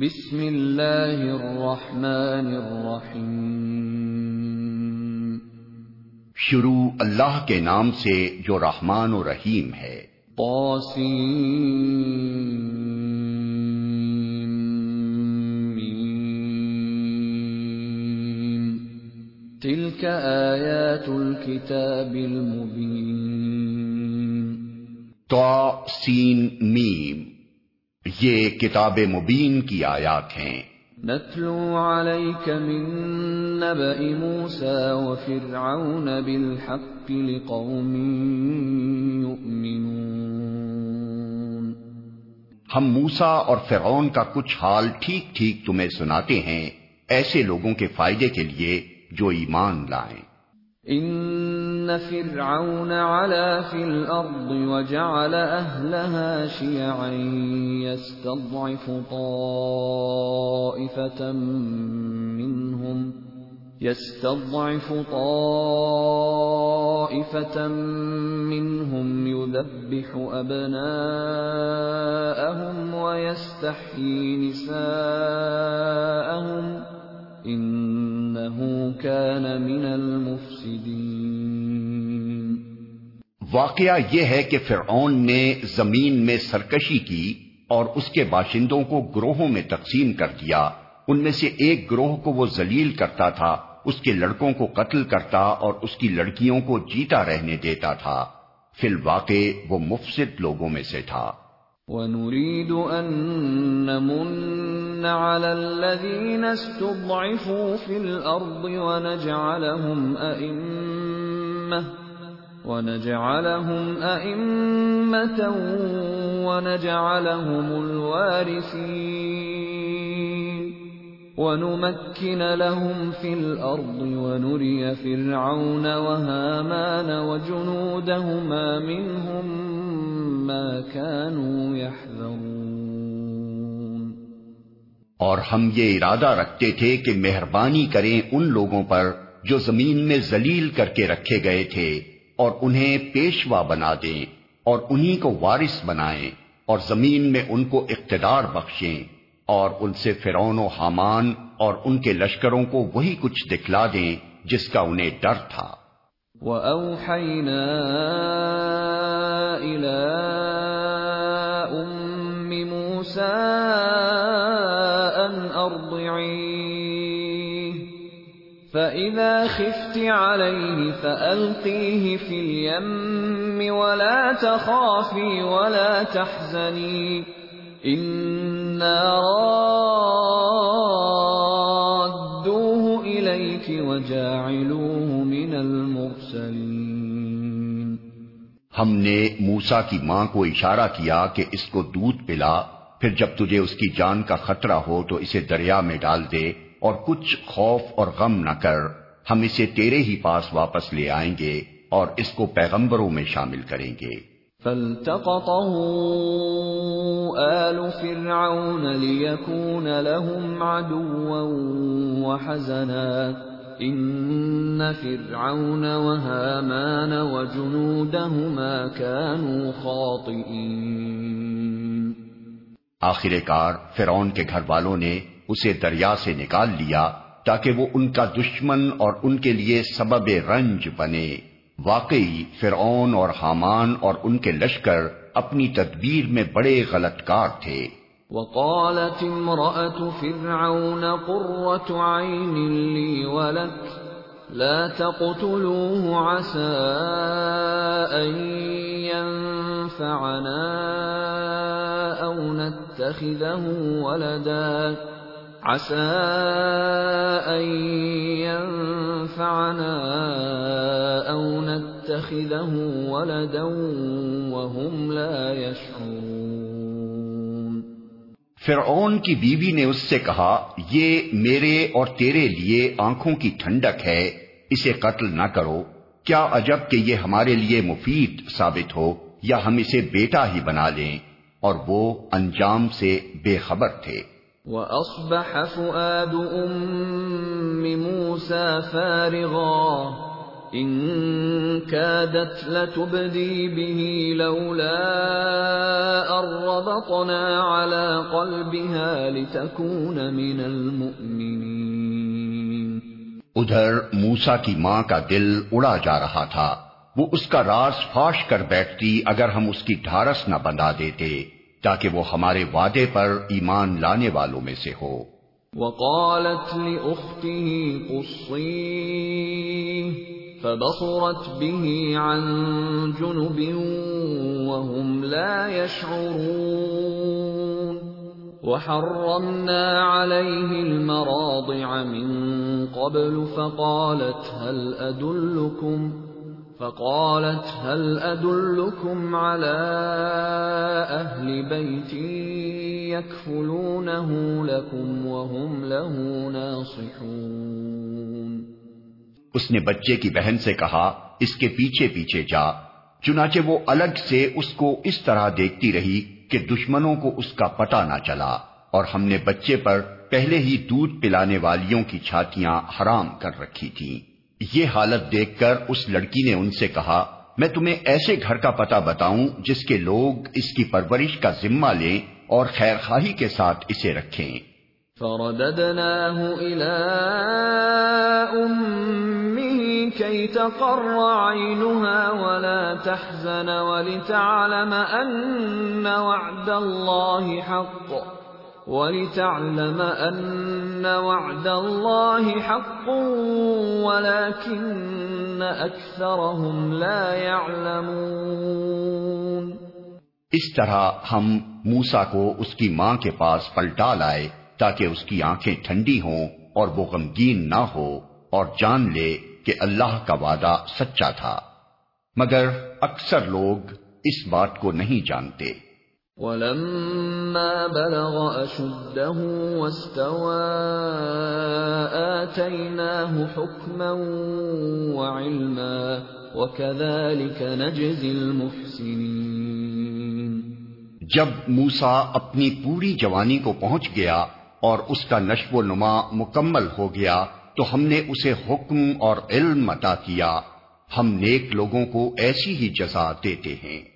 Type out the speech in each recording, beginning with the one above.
بسم اللہ الرحمن الرحیم شروع اللہ کے نام سے جو رحمان و رحیم ہے۔ طاسیم. تلك آیات الكتاب المبین تو سین میم۔ یہ کتاب مبین کی آیات ہیں۔ نتلو علیک من نبأ موسیٰ وفرعون بالحق لقوم یؤمنون ہم موسا اور فرعون کا کچھ حال ٹھیک ٹھیک تمہیں سناتے ہیں ایسے لوگوں کے فائدے کے لیے جو ایمان لائیں۔ ان فرعون علا في الارض وجعل اهلها شيعا يستضعف طائفة منهم يستضعف طائفة منهم يذبح ابناءهم ويستحيي نساءهم من المفسدین واقعہ یہ ہے کہ فرعون نے زمین میں سرکشی کی اور اس کے باشندوں کو گروہوں میں تقسیم کر دیا۔ ان میں سے ایک گروہ کو وہ ذلیل کرتا تھا، اس کے لڑکوں کو قتل کرتا اور اس کی لڑکیوں کو جیتا رہنے دیتا تھا۔ فی الواقع وہ مفسد لوگوں میں سے تھا۔ ونريد أن نمن على الذين استضعفوا في الأرض ونجعلهم أئمة ونجعلهم أئمة ونجعلهم الوارثين. وَنُمَكِّنَ لَهُمْ فِي الْأَرْضِ وَنُرِيَ فِرْعَوْنَ وَهَامَانَ وَجُنُودَهُمَا مِنْهُمْ اور ہم یہ ارادہ رکھتے تھے کہ مہربانی کریں ان لوگوں پر جو زمین میں ذلیل کر کے رکھے گئے تھے اور انہیں پیشوا بنا دیں اور انہی کو وارث بنائیں اور زمین میں ان کو اقتدار بخشیں۔ اور ان سے فرون و حامان اور ان کے لشکروں کو وہی کچھ دکھلا دیں جس کا انہیں ڈر تھا۔ وَأَوْحَيْنَا إِلَىٰ أُمِّ مُوسَىٰ أَنْ أَرْضِعِيهِ، فَإِذَا خِفْتِ عَلَيْهِ فَأَلْقِيهِ فِي الْيَمِّ وَلَا تَخَافِي وَلَا تَحْزَنِي۔ إِنَّا رَادُّوهُ ہم نے موسا کی ماں کو اشارہ کیا کہ اس کو دودھ پلا، پھر جب تجھے اس کی جان کا خطرہ ہو تو اسے دریا میں ڈال دے اور کچھ خوف اور غم نہ کر، ہم اسے تیرے ہی پاس واپس لے آئیں گے اور اس کو پیغمبروں میں شامل کریں گے۔ فالتقطه آل فرعون ليكون لهم عدوا وحزنا. ان فرعون وهامان وجنودهما كانوا خاطئين. آخر کار فرعون کے گھر والوں نے اسے دریا سے نکال لیا تاکہ وہ ان کا دشمن اور ان کے لیے سبب رنج بنے۔ واقعی فرعون اور حامان اور ان کے لشکر اپنی تدبیر میں بڑے غلط کار تھے۔ وقالت امرأة فرعون قرة عين لي ولك لا تقتلوه عسى أن ينفعنا أو نتخذه ولدا۔ عسى أن ينفعنا أو نتخذه ولدا وهم لا يشعرون. فرعون کی بیوی نے اس سے کہا، یہ میرے اور تیرے لیے آنکھوں کی ٹھنڈک ہے، اسے قتل نہ کرو۔ کیا عجب کہ یہ ہمارے لیے مفید ثابت ہو، یا ہم اسے بیٹا ہی بنا لیں؟ اور وہ انجام سے بے خبر تھے۔ وَأَصْبَحَ فُؤَادُ أُمِّ مُوسَى فَارِغًا ان كادت لتبدي به لولا اربطنا على قلبها لتكون من المؤمنين۔ ادھر موسا کی ماں کا دل اڑا جا رہا تھا۔ وہ اس کا راز فاش کر بیٹھتی اگر ہم اس کی ڈھارس نہ بندھا دیتے۔ تاکہ وہ ہمارے وعدے پر ایمان لانے والوں میں سے ہو۔ وقالت لأخته قصيه، فبصرت به عن جنب وهم لا يشعرون۔ وحرمنا عليه المراضع من قبل، فقالت هل أدلكم؟ فقالت هل أدلكم على أهل بيت يكفلونه لكم وهم له ناصحون؟ اس نے بچے کی بہن سے کہا، اس کے پیچھے پیچھے جا، چنانچہ وہ الگ سے اس کو اس طرح دیکھتی رہی کہ دشمنوں کو اس کا پتہ نہ چلا، اور ہم نے بچے پر پہلے ہی دودھ پلانے والیوں کی چھاتیاں حرام کر رکھی تھیں۔ یہ حالت دیکھ کر اس لڑکی نے ان سے کہا، میں تمہیں ایسے گھر کا پتہ بتاؤں جس کے لوگ اس کی پرورش کا ذمہ لیں اور خیر خواہی کے ساتھ اسے رکھیں. فرددناه إلى أمه كي تقر عينها ولا تحزن ولتعلم أن وعد الله حق۔ وَلِتَعْلَمَ أَنَّ وَعْدَ اللَّهِ حَقٌّ وَلَكِنَّ أَكْثَرَهُمْ لَا يَعْلَمُونَ اس طرح ہم موسا کو اس کی ماں کے پاس پلٹا لائے تاکہ اس کی آنکھیں ٹھنڈی ہوں اور وہ غمگین نہ ہو اور جان لے کہ اللہ کا وعدہ سچا تھا۔ مگر اکثر لوگ اس بات کو نہیں جانتے۔ ولما بلغ أشده واستوى، آتيناه حكما وعلما، وكذلك نجزي المحسنين۔ جب موسا اپنی پوری جوانی کو پہنچ گیا اور اس کا نشو و نما مکمل ہو گیا، تو ہم نے اسے حکم اور علم عطا کیا۔ ہم نیک لوگوں کو ایسی ہی جزا دیتے ہیں۔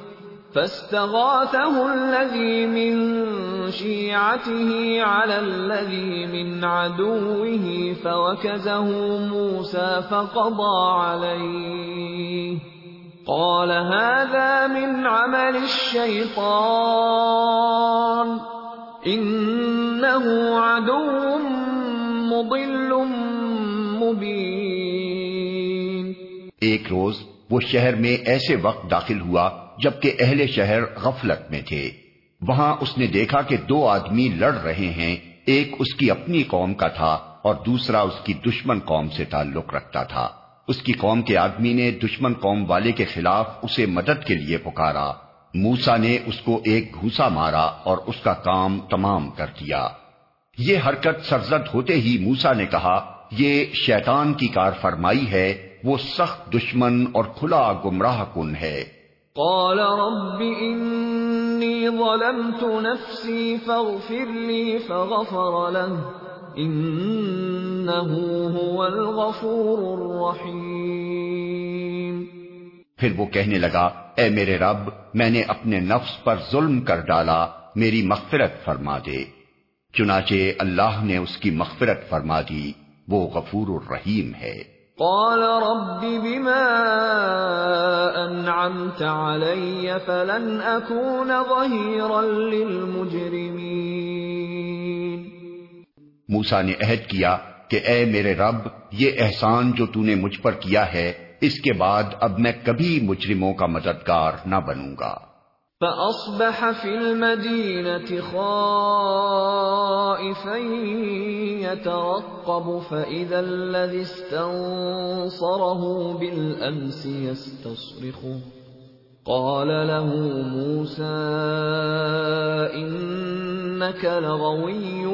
فاستغاثه الذي من شيعته على الذي من عدوه فوكزه موسى فقضى عليه. قال، هذا من عمل الشيطان. إنه عدو مضل مبين. ایک روز وہ شہر میں ایسے وقت داخل ہوا جبکہ اہل شہر غفلت میں تھے۔ وہاں اس نے دیکھا کہ دو آدمی لڑ رہے ہیں، ایک اس کی اپنی قوم کا تھا اور دوسرا اس کی دشمن قوم سے تعلق رکھتا تھا۔ اس کی قوم کے آدمی نے دشمن قوم والے کے خلاف اسے مدد کے لیے پکارا۔ موسا نے اس کو ایک گھوسا مارا اور اس کا کام تمام کر دیا۔ یہ حرکت سرزد ہوتے ہی موسا نے کہا، یہ شیطان کی کار فرمائی ہے، وہ سخت دشمن اور کھلا گمراہ کن ہے۔ قال رب انی ظلمت نفسی فاغفر لی فغفر له. انه هو الغفور الرحیم پھر وہ کہنے لگا، اے میرے رب، میں نے اپنے نفس پر ظلم کر ڈالا، میری مغفرت فرما دے۔ چنانچہ اللہ نے اس کی مغفرت فرما دی، وہ غفور الرحیم ہے۔ قال رب بما انعمت علي فلن اكون ظهيرا للمجرمين. موسا نے عہد کیا کہ اے میرے رب، یہ احسان جو تو نے مجھ پر کیا ہے، اس کے بعد اب میں کبھی مجرموں کا مددگار نہ بنوں گا۔ فأصبح في المدينة خائفا يترقب فإذا الذي استنصره بالأمس يستصرخه قال له موسى إنك لغوي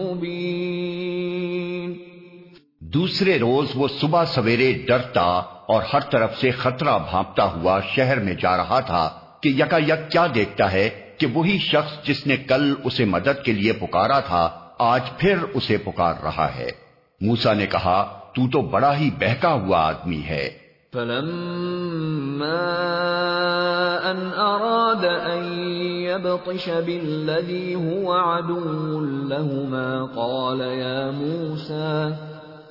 مبين دوسرے روز وہ صبح سویرے ڈرتا اور ہر طرف سے خطرہ بھانپتا ہوا شہر میں جا رہا تھا۔ کہ یکا یک کیا دیکھتا ہے کہ وہی شخص جس نے کل اسے مدد کے لیے پکارا تھا، آج پھر اسے پکار رہا ہے۔ موسا نے کہا، تو تو بڑا ہی بہکا ہوا آدمی ہے۔ فلما ان اراد ان يبطش بالذي هو عدو لهما قال يا موسى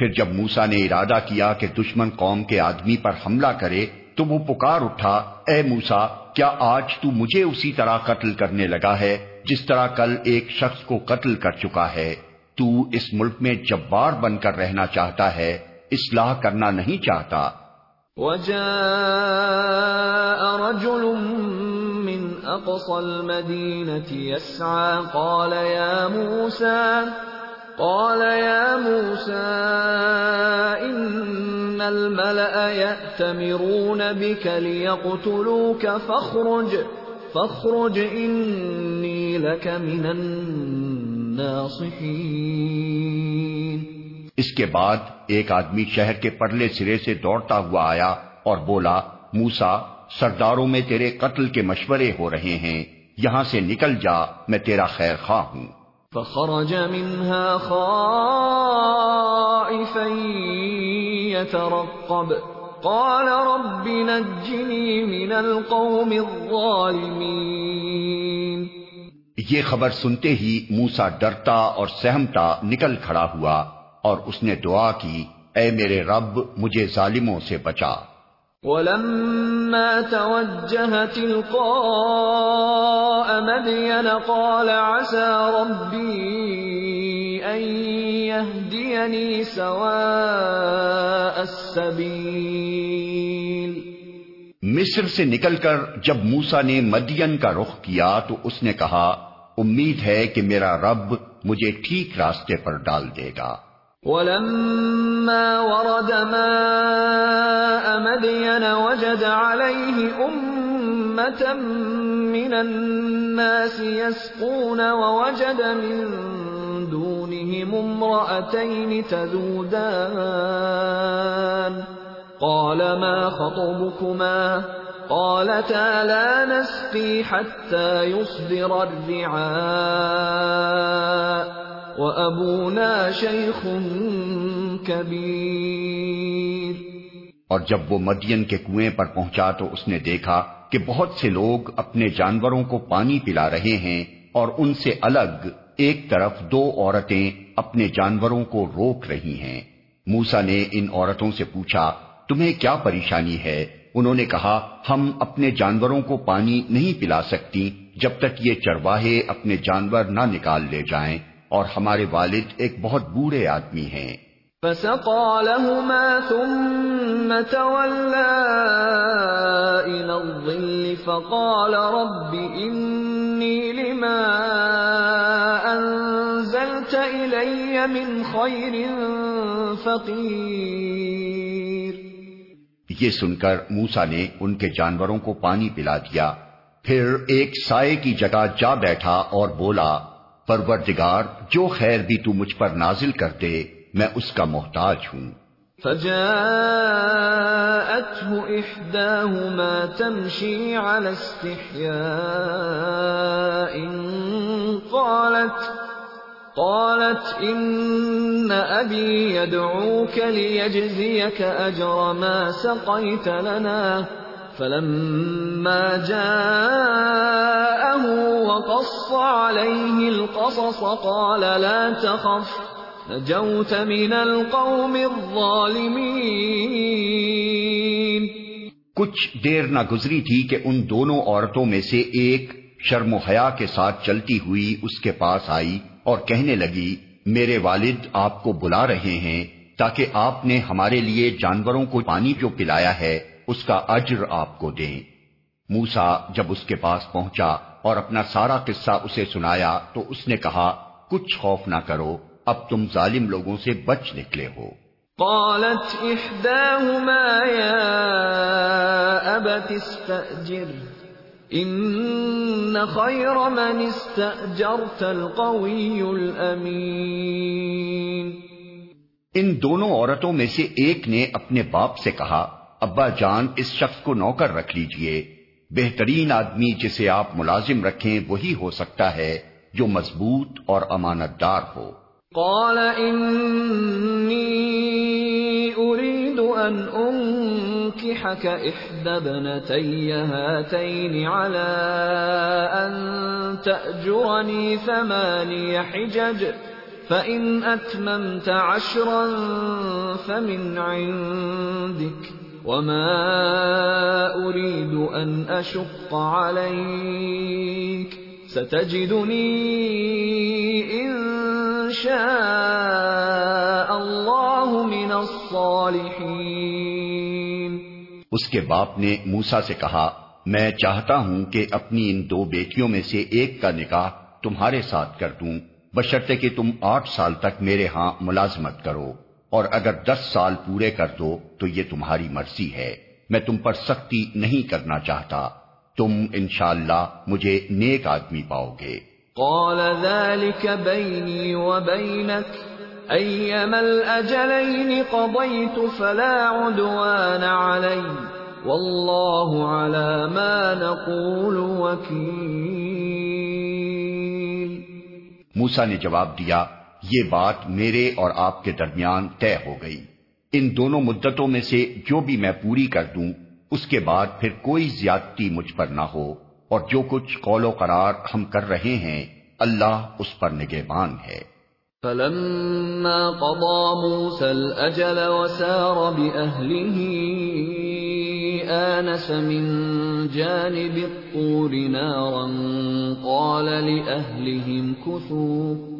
پھر جب موسا نے ارادہ کیا کہ دشمن قوم کے آدمی پر حملہ کرے، تو وہ پکار اٹھا، اے موسا کیا آج تو مجھے اسی طرح قتل کرنے لگا ہے، جس طرح کل ایک شخص کو قتل کر چکا ہے؟ تو اس ملک میں جبار بن کر رہنا چاہتا ہے، اصلاح کرنا نہیں چاہتا. وجاء رجل من اقصى المدينة يسعى، قال يا موسى قال يا موسى ان الملأ يأتمرون بك ليقتلوك فاخرج فاخرج انی لك من الناس اس کے بعد ایک آدمی شہر کے پرلے سرے سے دوڑتا ہوا آیا اور بولا، موسا، سرداروں میں تیرے قتل کے مشورے ہو رہے ہیں، یہاں سے نکل جا، میں تیرا خیر خواہ ہوں۔ فخرج منها يترقب. قال رب نجني من القوم الظالمين. یہ خبر سنتے ہی موسا ڈرتا اور سہمتا نکل کھڑا ہوا اور اس نے دعا کی، اے میرے رب، مجھے ظالموں سے بچا۔ وَلَمَّا تَوَجَّهَ تِلْقَاءَ مصر سے نکل کر جب موسا نے مدین کا رخ کیا تو اس نے کہا، امید ہے کہ میرا رب مجھے ٹھیک راستے پر ڈال دے گا۔ وَلَمَّا وَرَدَ مَاءَ مَدْيَنَ وَجَدَ عَلَيْهِ أُمَّةً مِّنَ النَّاسِ يَسْقُونَ وَوَجَدَ مِن دُونِهِمُ امْرَأَتَيْنِ تَذُودَانِ. قَالَ مَا خَطْبُكُمَا؟ قالتا لا نسقي حتى يصدر الرعاء. وأبونا شيخ كبير۔ اور جب وہ مدین کے کنویں پر پہنچا تو اس نے دیکھا کہ بہت سے لوگ اپنے جانوروں کو پانی پلا رہے ہیں اور ان سے الگ ایک طرف دو عورتیں اپنے جانوروں کو روک رہی ہیں۔ موسا نے ان عورتوں سے پوچھا، تمہیں کیا پریشانی ہے؟ انہوں نے کہا، ہم اپنے جانوروں کو پانی نہیں پلا سکتی جب تک یہ چرواہے اپنے جانور نہ نکال لے جائیں۔ اور ہمارے والد ایک بہت بوڑھے آدمی ہیں۔ فسقى لهما ثم تولى إلى الظل فقال رب إني لما أنزلت إلي من خير فقير۔ یہ سن کر موسا نے ان کے جانوروں کو پانی پلا دیا۔ پھر ایک سائے کی جگہ جا بیٹھا اور بولا پروردگار، جو خیر بھی تو مجھ پر نازل کر دے، میں اس کا محتاج ہوں۔ فجاءته إحداهما تمشي على استحياء قالت قالت ان ابي يدعوك ليجزيك اجر ما سقيت لنا۔ فلما جاءه وقص عليه القصص قال لا تخف، نجوت من القوم الظالمين. کچھ دیر نہ گزری تھی کہ ان دونوں عورتوں میں سے ایک شرم و حیا کے ساتھ چلتی ہوئی اس کے پاس آئی اور کہنے لگی، میرے والد آپ کو بلا رہے ہیں تاکہ آپ نے ہمارے لیے جانوروں کو پانی جو پلایا ہے اس کا اجر آپ کو دیں۔ موسا جب اس کے پاس پہنچا اور اپنا سارا قصہ اسے سنایا تو اس نے کہا کچھ خوف نہ کرو اب تم ظالم لوگوں سے بچ نکلے ہو۔ قالت احداهما يا ابت استاجر ان خير من استاجرت القوي الامين ان دونوں عورتوں میں سے ایک نے اپنے باپ سے کہا ابا جان، اس شخص کو نوکر رکھ لیجیے۔ بہترین آدمی جسے آپ ملازم رکھیں، وہی ہو سکتا ہے جو مضبوط اور امانت دار ہو۔ قال انی اريد ان انكحك احدى ابنتي هاتين على ان تاجرني ثماني حجج فان اتممت عشرا فمن عندك. وما اريد ان اشق عليك ستجدني ان من اس کے باپ نے موسا سے کہا، میں چاہتا ہوں کہ اپنی ان دو بیٹیوں میں سے ایک کا نکاح تمہارے ساتھ کر دوں۔ بشرطے کہ تم آٹھ سال تک میرے ہاں ملازمت کرو۔ اور اگر دس سال پورے کر دو تو یہ تمہاری مرضی ہے۔ میں تم پر سختی نہیں کرنا چاہتا۔ تم انشاءاللہ مجھے نیک آدمی پاؤ گے۔ قال ذلك بيني وبينك۔ ايما الاجلين قضيت فلا عدوان علي۔ والله على ما نقول وكيل۔ موسا نے جواب دیا یہ بات میرے اور آپ کے درمیان طے ہو گئی۔ ان دونوں مدتوں میں سے جو بھی میں پوری کر دوں، اس کے بعد پھر کوئی زیادتی مجھ پر نہ ہو۔ اور جو کچھ قول و قرار ہم کر رہے ہیں، اللہ اس پر نگہبان ہے۔ فلما قضى موسى الأجل وسار بأهله آنس من جانب الطور نارا قال لأهلهم كثوا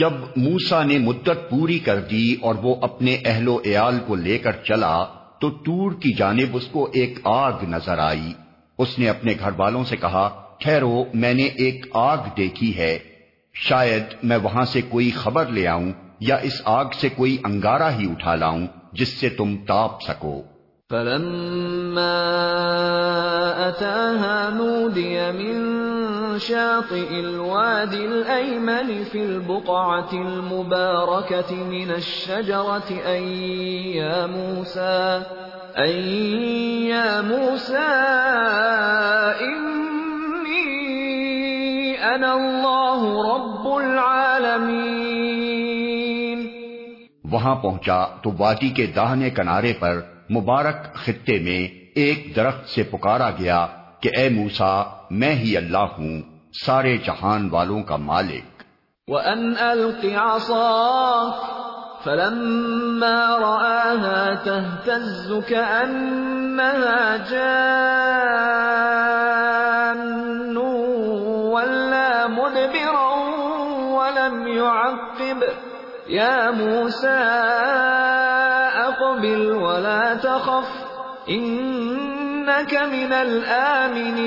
جب موسا نے مدت پوری کر دی اور وہ اپنے اہل و عیال کو لے کر چلا، تو ٹور کی جانب اس کو ایک آگ نظر آئی۔ اس نے اپنے گھر والوں سے کہا، ٹھہرو، میں نے ایک آگ دیکھی ہے۔ شاید میں وہاں سے کوئی خبر لے آؤں یا اس آگ سے کوئی انگارہ ہی اٹھا لاؤں جس سے تم تاپ سکو۔ فلما أتاها نودي من شاطئ الوادي الأيمن في البقعة المباركة من الشجرة، أي يا موسى، أي يا موسى إن اللہ رب العالمین وہاں پہنچا تو وادی کے داہنے کنارے پر مبارک خطے میں ایک درخت سے پکارا گیا۔ کہ اے موسا میں ہی اللہ ہوں، سارے جہان والوں کا مالک۔ وَأَنْ أَلْقِ عَصَاكَ، فَلَمَّا رَآهَا تَهْتَزُّ كَأَنَّهَا جَانٌّ مدبرا ولم يعقب۔ يا موسى، أقبل ولا تخف إنك من الآمنين.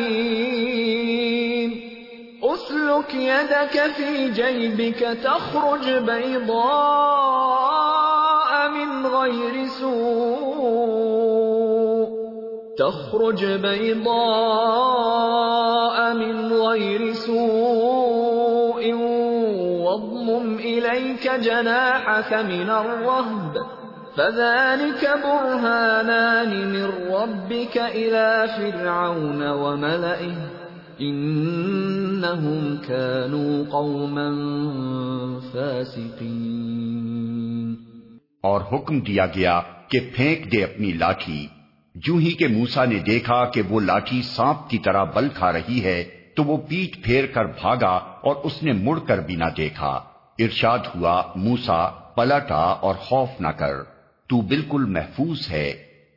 أسلك يدك في جيبك، تخرج بيضاء من غير سوء. تخرج بيضاء من غير سوء. واضمم إليك جناحك من الرهب. فذلك برهانان من ربك إلى فرعون وملئه إنهم كانوا قوما فاسقين۔ اور حکم دیا گیا کہ پھینک دے اپنی لاٹھی۔ جو ہی کہ موسا نے دیکھا کہ وہ لاٹھی سانپ کی طرح بل کھا رہی ہے، تو وہ پیٹ پھیر کر بھاگا اور اس نے مڑ کر بھی نہ دیکھا۔ ارشاد ہوا موسا پلٹا اور خوف نہ کر۔ تو بالکل محفوظ ہے،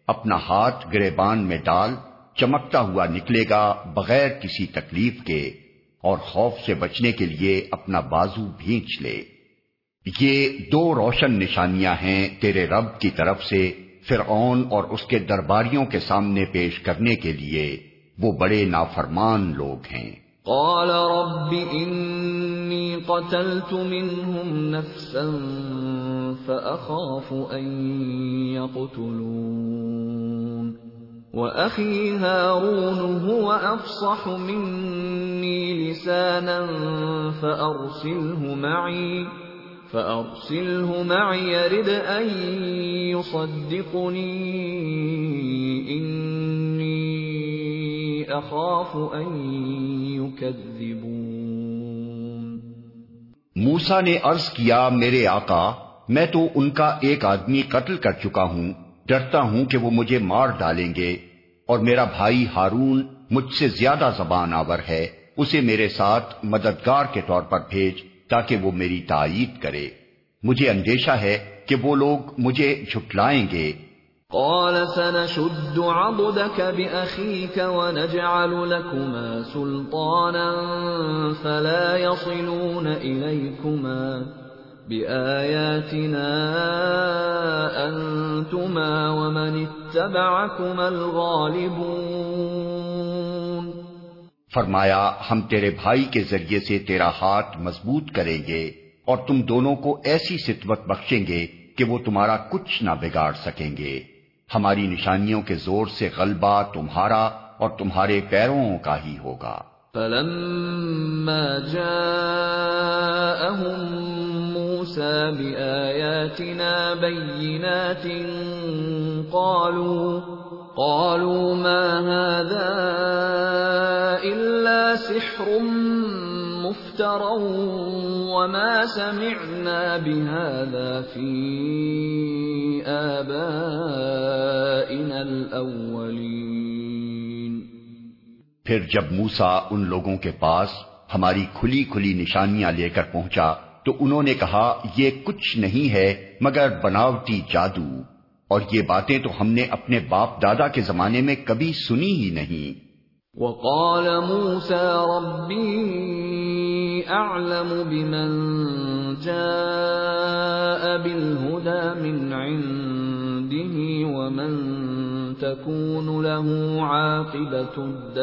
اپنا ہاتھ گریبان میں ڈال، چمکتا ہوا نکلے گا بغیر کسی تکلیف کے، اور خوف سے بچنے کے لیے اپنا بازو بھینچ لے۔ یہ دو روشن نشانیاں ہیں تیرے رب کی طرف سے فرعون اور اس کے درباریوں کے سامنے پیش کرنے کے لیے۔ وہ بڑے نافرمان لوگ ہیں۔ قال رب انی قتلت منهم نفسا فأخاف ان يقتلون. وأخي هارون هو أفصح مني لسانا فأرسله معي فأرسله معي يرد أن يصدقني. إني أخاف أن يكذبون. موسا نے عرض کیا، میرے آقا، میں تو ان کا ایک آدمی قتل کر چکا ہوں۔ ڈرتا ہوں کہ وہ مجھے مار ڈالیں گے۔ اور میرا بھائی ہارون مجھ سے زیادہ زبان آور ہے۔ اسے میرے ساتھ مددگار کے طور پر بھیج تاکہ وہ میری تائید کرے۔ مجھے اندیشہ ہے کہ وہ لوگ مجھے جھٹلائیں گے۔ قال سنشد عبدك بأخيك ونجعل لكما سلطانا فلا يصلون إليكما بآياتنا أنتما ومن اتبعكما الغالبون فرمایا، ہم تیرے بھائی کے ذریعے سے تیرا ہاتھ مضبوط کریں گے اور تم دونوں کو ایسی ستوت بخشیں گے کہ وہ تمہارا کچھ نہ بگاڑ سکیں گے۔ ہماری نشانیوں کے زور سے غلبہ تمہارا اور تمہارے پیروں کا ہی ہوگا۔ فلما جاءهم موسى بآياتنا بينات قالوا قالوا ما هذا إلا سحر مفترا وما سمعنا بهذا في آبائنا الأولين. پھر جب موسا ان لوگوں کے پاس ہماری کھلی کھلی نشانیاں لے کر پہنچا، تو انہوں نے کہا، یہ کچھ نہیں ہے، مگر بناوٹی جادو۔ اور یہ باتیں تو ہم نے اپنے باپ دادا کے زمانے میں کبھی سنی ہی نہیں۔ وقال موسى ربي اعلم بمن جاء بالهدى من عنده ومن تكون له عاقبة الدار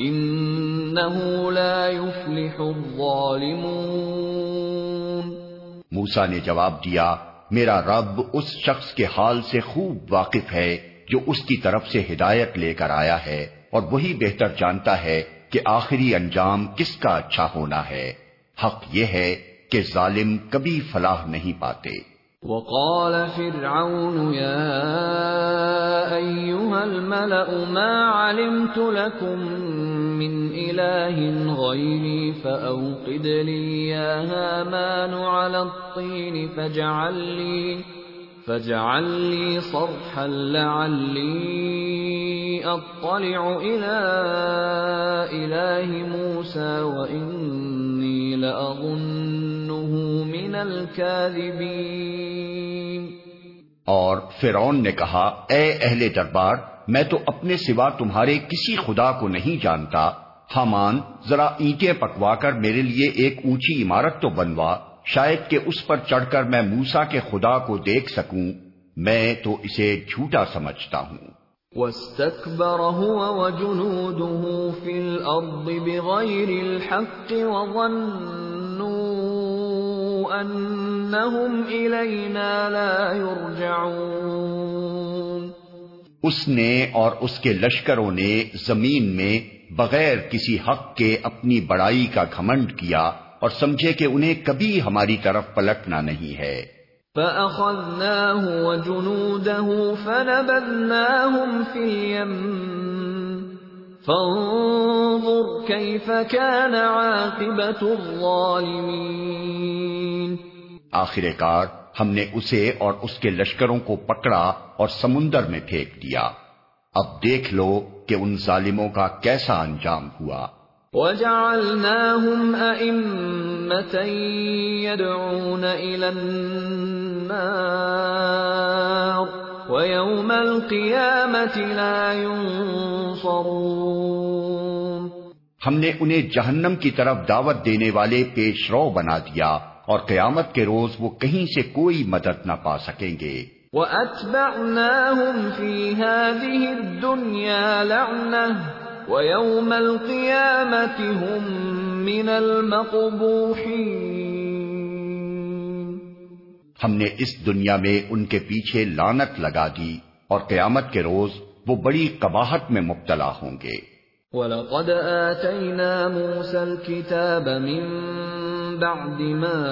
انه لا يفلح الظالمون موسا نے جواب دیا، میرا رب اس شخص کے حال سے خوب واقف ہے۔ جو اس کی طرف سے ہدایت لے کر آیا ہے اور وہی بہتر جانتا ہے کہ آخری انجام کس کا اچھا ہونا ہے۔ حق یہ ہے کہ ظالم کبھی فلاح نہیں پاتے۔ وقال فرعون يا أيها الملأ ما علمت لكم من إله غيري فأوقد لي يا هامان على الطين فاجعل لي فاجعل لي صرحا لعلي اطلع الى اله موسى واني لاظنه من الكاذبين. اور فرعون نے کہا، اے اہل دربار، میں تو اپنے سوا تمہارے کسی خدا کو نہیں جانتا۔ حامان، ذرا اینٹیں پکوا کر میرے لیے ایک اونچی عمارت تو بنوا۔ شاید کہ اس پر چڑھ کر میں موسا کے خدا کو دیکھ سکوں میں تو اسے جھوٹا سمجھتا ہوں۔ واستكبر هو وجنوده في الأرض بغير الحق وظنوا أنهم إلينا لا يرجعون۔ اس نے اور اس کے لشکروں نے زمین میں بغیر کسی حق کے اپنی بڑائی کا گھمنڈ کیا۔ اور سمجھے کہ انہیں کبھی ہماری طرف پلٹنا نہیں ہے۔ فَأَخَذْنَاهُ وَجُنُودَهُ فَنَبَذْنَاهُمْ فِي الْيَمِّ فَانظُرْ كَيْفَ كَانَ عَاقِبَةُ الظَّالِمِينَ۔ آخر کار ہم نے اسے اور اس کے لشکروں کو پکڑا اور سمندر میں پھینک دیا۔ اب دیکھ لو کہ ان ظالموں کا کیسا انجام ہوا۔ وَجَعَلْنَاهُمْ أَئِمَّةً يَدْعُونَ إِلَى النَّارِ وَيَوْمَ الْقِيَامَةِ لَا يُنصَرُونَ ہم نے انہیں جہنم کی طرف دعوت دینے والے پیش رو بنا دیا اور قیامت کے روز وہ کہیں سے کوئی مدد نہ پا سکیں گے۔ وَأَتْبَعْنَاهُمْ فِي هَذِهِ الدُّنْيَا لَعْنَةً وَيَوْمَ الْقِيَامَةِ هُمْ مِنَ الْمَقْبُوحِينَ ہم نے اس دنیا میں ان کے پیچھے لانت لگا دی اور قیامت کے روز وہ بڑی قباحت میں مبتلا ہوں گے۔ وَلَقَدْ آتَيْنَا مُوسَى الْكِتَابَ مِنْ بعد ما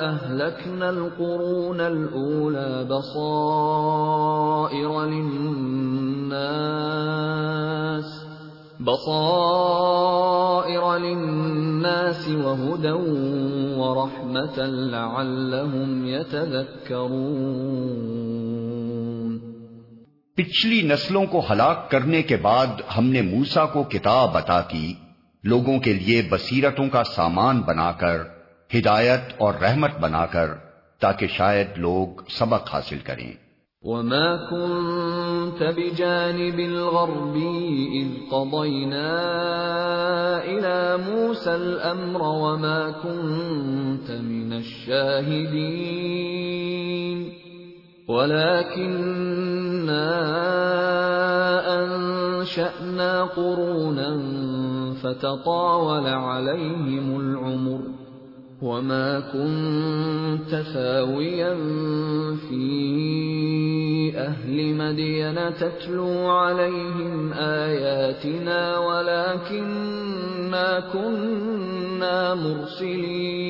أهلكنا القرون الأولى بصائر للناس بصائر للناس وهدى ورحمة لعلهم يتذكرون. پچھلی نسلوں کو ہلاک کرنے کے بعد ہم نے موسا کو کتاب عطا کی۔ لوگوں کے لیے بصیرتوں کا سامان بنا کر ہدایت اور رحمت بنا کر تاکہ شاید لوگ سبق حاصل کریں۔ وما كنت بجانب الغربي إذ قضينا إلى موسى الأمر وما كنت من الشاهدين ولكننا أنشأنا قرونا فتطاول عليهم العمر وما كنت ثاويا في أهل مدين تتلو عليهم آياتنا ولكننا كنا مرسلين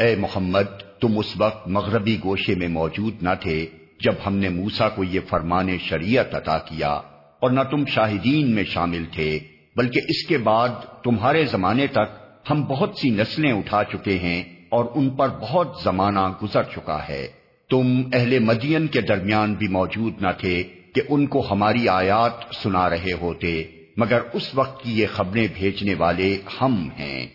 اے محمد تم اس وقت مغربی گوشے میں موجود نہ تھے جب ہم نے موسا کو یہ فرمان شریعت عطا کیا اور نہ تم شاہدین میں شامل تھے، بلکہ اس کے بعد تمہارے زمانے تک ہم بہت سی نسلیں اٹھا چکے ہیں اور ان پر بہت زمانہ گزر چکا ہے۔ تم اہل مدین کے درمیان بھی موجود نہ تھے کہ ان کو ہماری آیات سنا رہے ہوتے، مگر اس وقت کی یہ خبریں بھیجنے والے ہم ہیں۔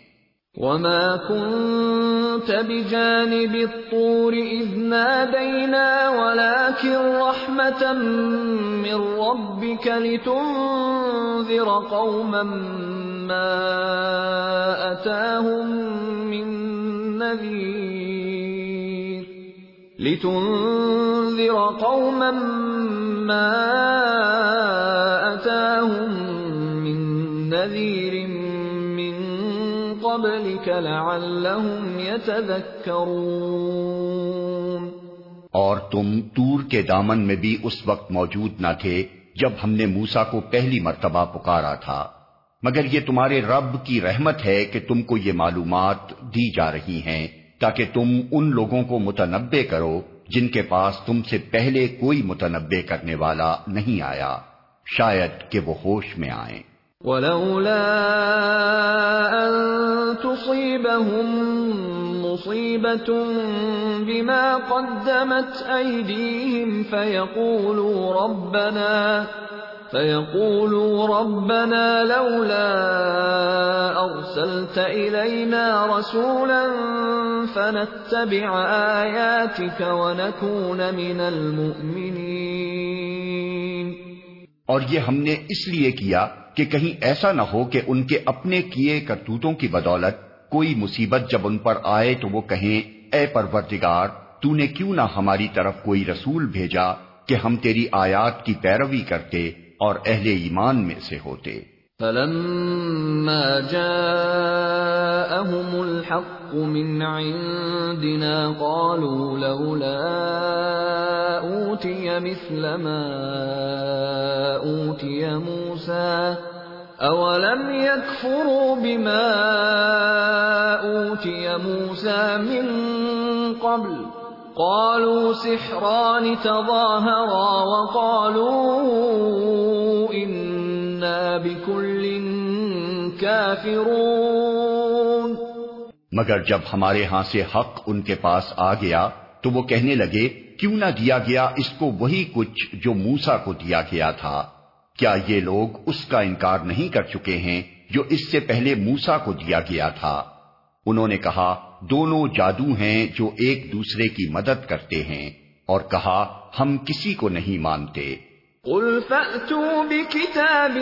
وما كنت بجانب الطور إذ نادينا ولكن رحمة من ربك لتنذر قوما ما أتاهم من نذير لتنذر قوما ما أتاهم من نذير اور تم تور کے دامن میں بھی اس وقت موجود نہ تھے جب ہم نے موسا کو پہلی مرتبہ پکارا تھا۔ مگر یہ تمہارے رب کی رحمت ہے کہ تم کو یہ معلومات دی جا رہی ہیں تاکہ تم ان لوگوں کو متنبع کرو جن کے پاس تم سے پہلے کوئی متنبع کرنے والا نہیں آیا۔ شاید کہ وہ ہوش میں آئیں۔ ولولا أن تصيبهم مصيبة بما قدمت أيديهم فيقولوا ربنا فيقولوا ربنا لولا أرسلت إلينا رسولا فنتبع آياتك ونكون من المؤمنين. اور یہ ہم نے اس لیے کیا کہ کہیں ایسا نہ ہو کہ ان کے اپنے کیے کرتوتوں کی بدولت کوئی مصیبت جب ان پر آئے تو وہ کہیں، اے پروردگار، تو نے کیوں نہ ہماری طرف کوئی رسول بھیجا کہ ہم تیری آیات کی پیروی کرتے اور اہل ایمان میں سے ہوتے؟ فلما جاءهم الحق من عندنا قالوا لولا أوتي مثل ما أوتي موسى أولم يكفروا بما أوتي موسى من قبل قالوا سحران تظاهرا وقالوا بكل كافرون مگر جب ہمارے ہاں سے حق ان کے پاس آ گیا، تو وہ کہنے لگے، کیوں نہ دیا گیا اس کو وہی کچھ جو موسا کو دیا گیا تھا؟ کیا یہ لوگ اس کا انکار نہیں کر چکے ہیں جو اس سے پہلے موسا کو دیا گیا تھا؟ انہوں نے کہا، دونوں جادو ہیں جو ایک دوسرے کی مدد کرتے ہیں اور کہا، ہم کسی کو نہیں مانتے۔ قل فأتوا بكتاب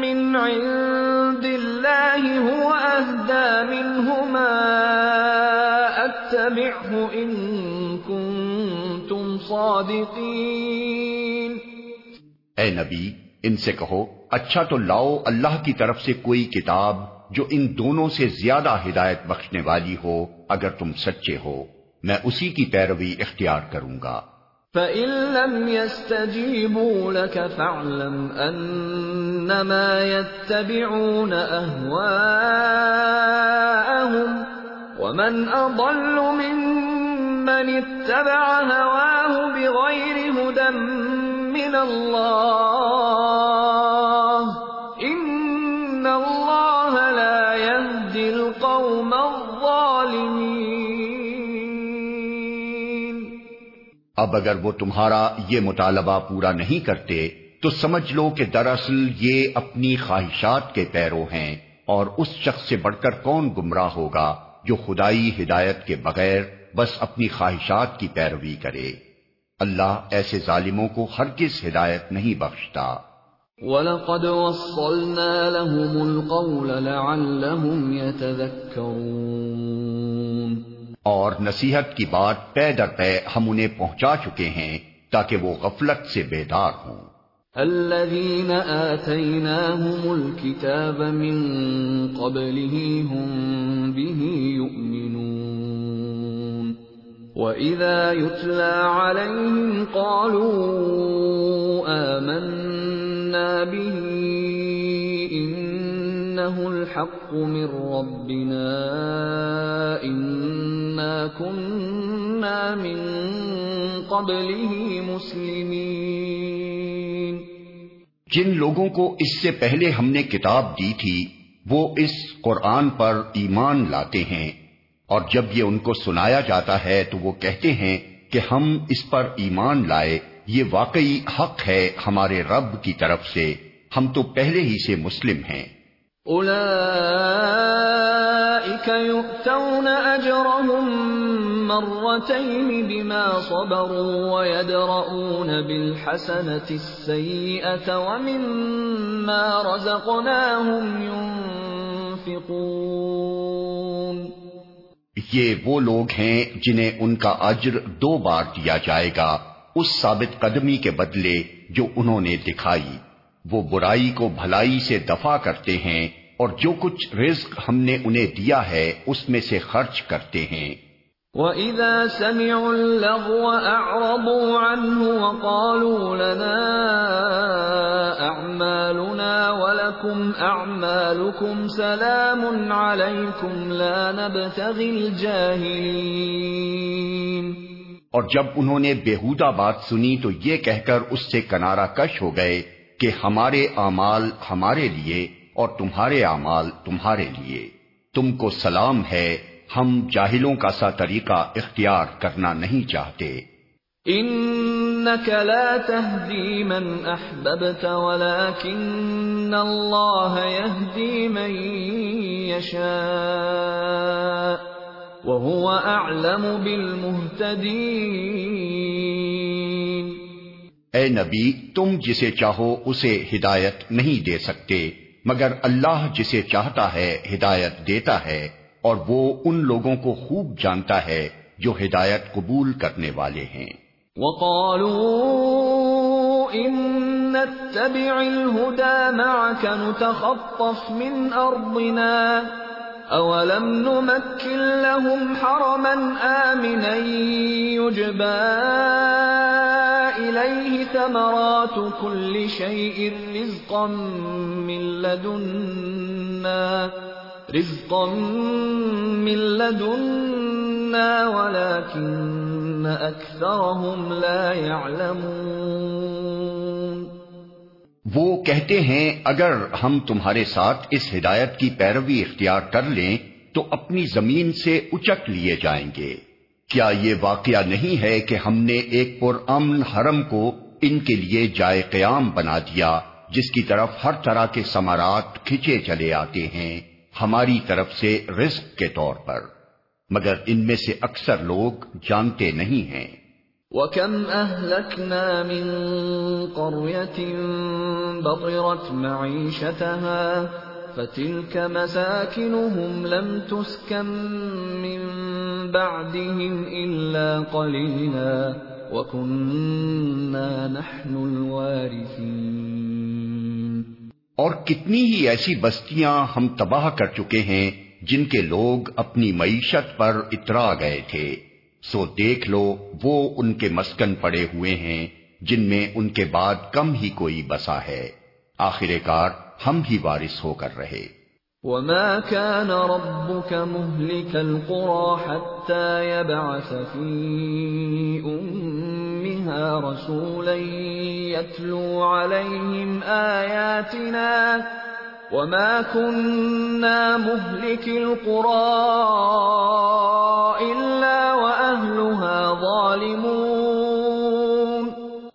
من عند الله هو أهدى منهما أتبعه إن كنتم صادقين اے نبی، ان سے کہو اچھا تو لاؤ اللہ کی طرف سے کوئی کتاب جو ان دونوں سے زیادہ ہدایت بخشنے والی ہو، اگر تم سچے ہو، میں اسی کی پیروی اختیار کروں گا۔ فَإِن لَّمْ يَسْتَجِيبُوا لَكَ فَاعْلَمْ أَنَّمَا يَتَّبِعُونَ أَهْوَاءَهُمْ وَمَنْ أَضَلُّ مِمَّنِ اتَّبَعَ هَوَاهُ بِغَيْرِ هُدًى مِّنَ اللَّهِ اب اگر وہ تمہارا یہ مطالبہ پورا نہیں کرتے، تو سمجھ لو کہ دراصل یہ اپنی خواہشات کے پیرو ہیں، اور اس شخص سے بڑھ کر کون گمراہ ہوگا جو خدائی ہدایت کے بغیر بس اپنی خواہشات کی پیروی کرے۔ اللہ ایسے ظالموں کو ہر کس ہدایت نہیں بخشتا۔ وَلَقَدْ وَصَّلْنَا لَهُمُ الْقَوْلَ لَعَلَّهُمْ يَتَذَكَّرُونَ۔ اور نصیحت کی بات پے در پے ہم انہیں پہنچا چکے ہیں تاکہ وہ غفلت سے بیدار ہوں۔ الذين آتيناهم الكتاب من قبله هم به يؤمنون. وإذا يتلى عليهم قالوا آمنا به إن إنه الحق من ربنا إن من قبله مسلمين۔ جن لوگوں کو اس سے پہلے ہم نے کتاب دی تھی، وہ اس قرآن پر ایمان لاتے ہیں۔ اور جب یہ ان کو سنایا جاتا ہے تو وہ کہتے ہیں کہ ہم اس پر ایمان لائے، یہ واقعی حق ہے ہمارے رب کی طرف سے۔ ہم تو پہلے ہی سے مسلم ہیں۔ يؤتون أجرهم مرتين بما صبروا ويدرؤون بالحسنة السيئة ومما رزقناهم ينفقون یہ وہ لوگ ہیں جنہیں ان کا اجر دو بار دیا جائے گا، اس ثابت قدمی کے بدلے جو انہوں نے دکھائی۔ وہ برائی کو بھلائی سے دفع کرتے ہیں اور جو کچھ رزق ہم نے انہیں دیا ہے اس میں سے خرچ کرتے ہیں۔ وَإِذَا سَمِعُوا اللَّغْوَ أَعْرَضُوا عَنْهُ وَقَالُوا لَنَا أَعْمَالُنَا وَلَكُمْ أَعْمَالُكُمْ سَلَامٌ عَلَيْكُمْ لَا نَبْتَغِي الْجَاهِلِينَ۔ اور جب انہوں نے بےہودہ بات سنی تو یہ کہہ کر اس سے کنارہ کش ہو گئے۔ کہ ہمارے اعمال ہمارے لیے اور تمہارے اعمال تمہارے لیے۔ تم کو سلام ہے، ہم جاہلوں کا سا طریقہ اختیار کرنا نہیں چاہتے۔ انك لا تهدي من احببت ولكن الله يهدي من يشاء وهو اعلم بالمهتدين اے نبی، تم جسے چاہو اسے ہدایت نہیں دے سکتے، مگر اللہ جسے چاہتا ہے ہدایت دیتا ہے، اور وہ ان لوگوں کو خوب جانتا ہے جو ہدایت قبول کرنے والے ہیں۔ وقالوا ان نتبع الهدى معك نتخطف من ارضنا اولم نمكن لهم حرما امنا يجبى إليه ثمرات كل شيء رزقا من لدنا رزقا من لدنا ولكن أكثرهم لا يعلمون وہ کہتے ہیں، اگر ہم تمہارے ساتھ اس ہدایت کی پیروی اختیار کر لیں، تو اپنی زمین سے اچک لیے جائیں گے۔ کیا یہ واقعہ نہیں ہے کہ ہم نے ایک پر امن حرم کو ان کے لیے جائے قیام بنا دیا، جس کی طرف ہر طرح کے سمارات کھچے چلے آتے ہیں، ہماری طرف سے رزق کے طور پر۔ مگر ان میں سے اکثر لوگ جانتے نہیں ہیں۔ وَكَمْ أَهْلَكْنَا مِن قَرْيَةٍ بَطِرَتْ مَعِيشَتَهَا فَتِلْكَ مَسَاكِنُهُمْ لَمْ تُسْكَن مِّن بَعْدِهِمْ إِلَّا قَلِيلًا وَكُنَّا نَحْنُ الْوَارِثِينَ اور کتنی ہی ایسی بستیاں ہم تباہ کر چکے ہیں جن کے لوگ اپنی معیشت پر اترا گئے تھے۔ سو دیکھ لو، وہ ان کے مسکن پڑے ہوئے ہیں، جن میں ان کے بعد کم ہی کوئی بسا ہے۔ آخر کار ہم ہی وارث ہو کر رہے۔ وما كان ربك مهلك القرى حتى يبعث في أمها رسولا يتلو عليهم آياتنا وما كنا مهلك القرى إلا وأهلها ظالمون۔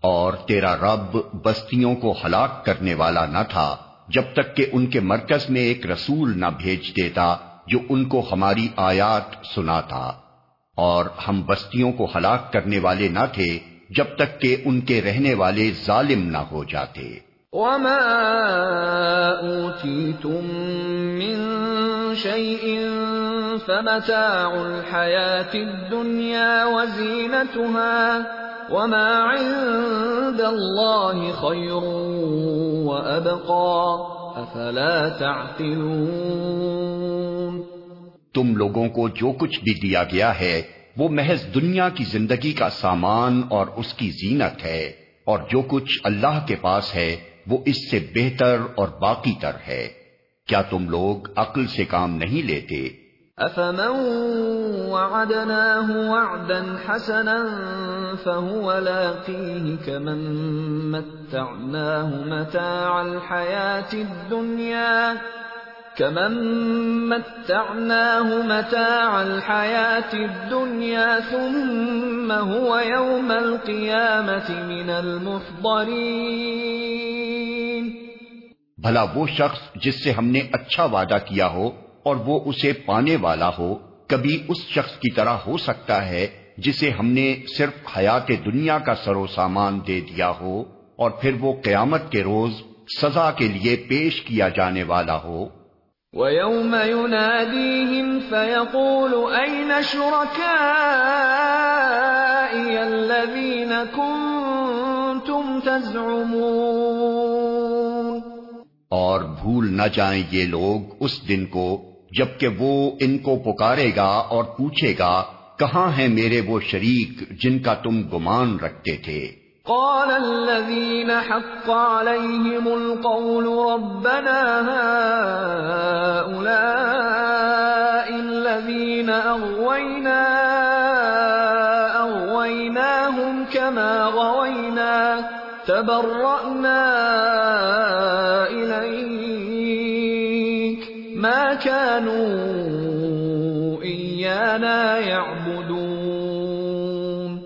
اور تیرا رب بستیوں کو ہلاک کرنے والا نہ تھا جب تک کہ ان کے مرکز میں ایک رسول نہ بھیج دیتا جو ان کو ہماری آیات سناتا۔ اور ہم بستیوں کو ہلاک کرنے والے نہ تھے جب تک کہ ان کے رہنے والے ظالم نہ ہو جاتے۔ وما أوتيتم من شيء فمتاع الحياة الدنيا وزينتها وما عند الله خير وأبقى أفلا تعقلون تم لوگوں کو جو کچھ بھی دیا گیا ہے، وہ محض دنیا کی زندگی کا سامان اور اس کی زینت ہے، اور جو کچھ اللہ کے پاس ہے وہ اس سے بہتر اور باقی تر ہے۔ کیا تم لوگ عقل سے کام نہیں لیتے؟ افمن وعدناه وعدا حسنا فهو لاقيه كمن متعناه متاع الحياة الدنيا كمن متعناه متاع الحياة الدنيا ثم هو يوم القيامة من المحضرين بھلا وہ شخص جس سے ہم نے اچھا وعدہ کیا ہو اور وہ اسے پانے والا ہو، کبھی اس شخص کی طرح ہو سکتا ہے جسے ہم نے صرف حیات دنیا کا سر و سامان دے دیا ہو اور پھر وہ قیامت کے روز سزا کے لیے پیش کیا جانے والا ہو۔ وَيَوْمَ يُنَادِيهِمْ فَيَقُولُ أَيْنَ شُرَكَائِيَ الَّذِينَ كُنْتُمْ تَزْعُمُونَ اور بھول نہ جائیں یہ لوگ اس دن کو، جبکہ وہ ان کو پکارے گا اور پوچھے گا، کہاں ہیں میرے وہ شریک جن کا تم گمان رکھتے تھے؟ قال الذين حق عليهم القول ربنا هؤلاء الذين أغوينا، أغويناهم كما غوينا. تبرأنا إليك. ما كانوا إيانا يعبدون.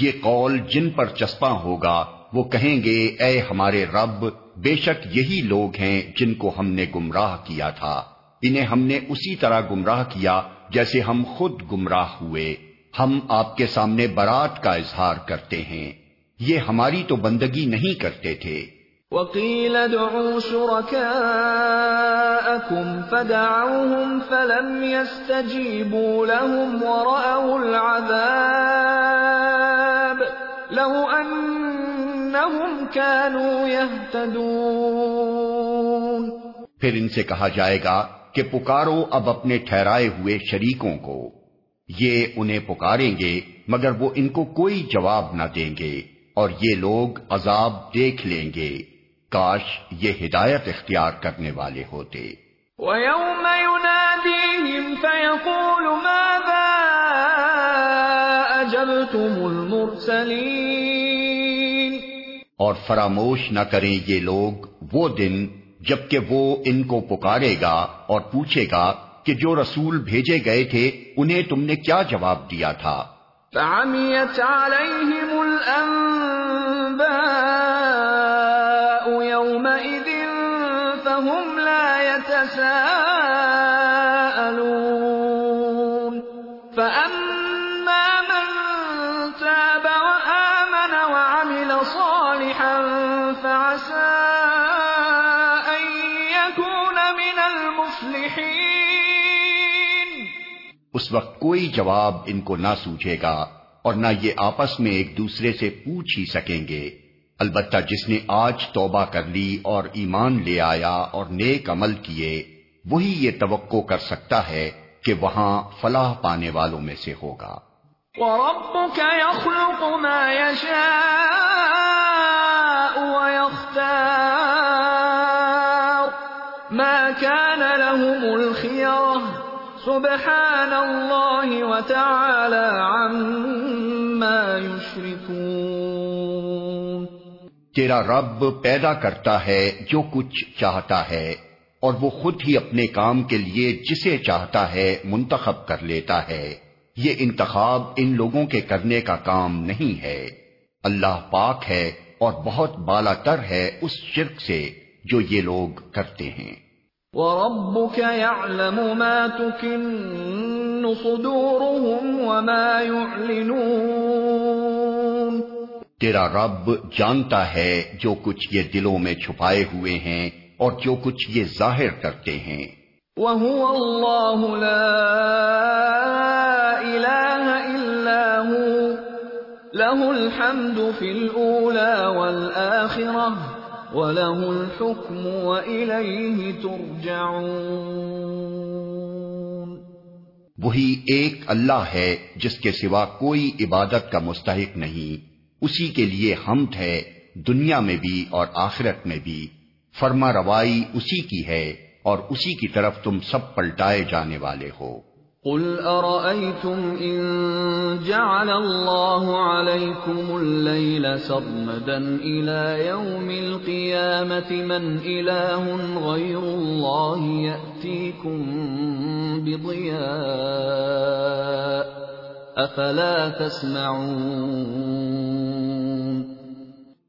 یہ قول جن پر چسپاں ہوگا، وہ کہیں گے، اے ہمارے رب، بے شک یہی لوگ ہیں جن کو ہم نے گمراہ کیا تھا۔ انہیں ہم نے اسی طرح گمراہ کیا جیسے ہم خود گمراہ ہوئے۔ ہم آپ کے سامنے برات کا اظہار کرتے ہیں۔ یہ ہماری تو بندگی نہیں کرتے تھے۔ وقيل ادعوا شركاءكم فدعوهم فلم يستجيبوا لهم ورأوا العذاب لو أنهم كانوا يهتدون پھر ان سے کہا جائے گا کہ پکارو اب اپنے ٹھہرائے ہوئے شریکوں کو۔ یہ انہیں پکاریں گے مگر وہ ان کو کوئی جواب نہ دیں گے۔ اور یہ لوگ عذاب دیکھ لیں گے۔ کاش یہ ہدایت اختیار کرنے والے ہوتے۔ وَيَوْمَ يُنَادِيهِمْ فَيَقُولُ مَاذَا أَجَبْتُمُ الْمُرْسَلِينَ؟ اور فراموش نہ کریں یہ لوگ وہ دن جبکہ وہ ان کو پکارے گا اور پوچھے گا کہ جو رسول بھیجے گئے تھے انہیں تم نے کیا جواب دیا تھا۔ فعميت عليهم الأنباء يومئذ فهم لا يتساءلون. اس وقت کوئی جواب ان کو نہ سوچے گا اور نہ یہ آپس میں ایک دوسرے سے پوچھ ہی سکیں گے۔ البتہ جس نے آج توبہ کر لی اور ایمان لے آیا اور نیک عمل کیے، وہی یہ توقع کر سکتا ہے کہ وہاں فلاح پانے والوں میں سے ہوگا۔ وربك يخلق ما يشاء ويختار، ما كان لهم الخيرة سبحان الله وتعالى عما يشركون تیرا رب پیدا کرتا ہے جو کچھ چاہتا ہے، اور وہ خود ہی اپنے کام کے لیے جسے چاہتا ہے منتخب کر لیتا ہے۔ یہ انتخاب ان لوگوں کے کرنے کا کام نہیں ہے۔ اللہ پاک ہے اور بہت بالا تر ہے اس شرک سے جو یہ لوگ کرتے ہیں۔ وربك يعلم ما تكن صدورهم وما يعلنون تیرا رب جانتا ہے جو کچھ یہ دلوں میں چھپائے ہوئے ہیں اور جو کچھ یہ ظاہر کرتے ہیں۔ وهو الله لا إله إلا هو له الحمد في الأولى والآخرة. وله الحكم وإليه ترجعون۔ وہی ایک اللہ ہے جس کے سوا کوئی عبادت کا مستحق نہیں۔ اسی کے لیے حمد ہے، دنیا میں بھی اور آخرت میں بھی۔ فرما روائی اسی کی ہے اور اسی کی طرف تم سب پلٹائے جانے والے ہو۔ قل أرأيتم إن جعل الله عليكم الليل سرمدا إلى يوم القيامة من إله غير الله يأتيكم بضياء أفلا تسمعون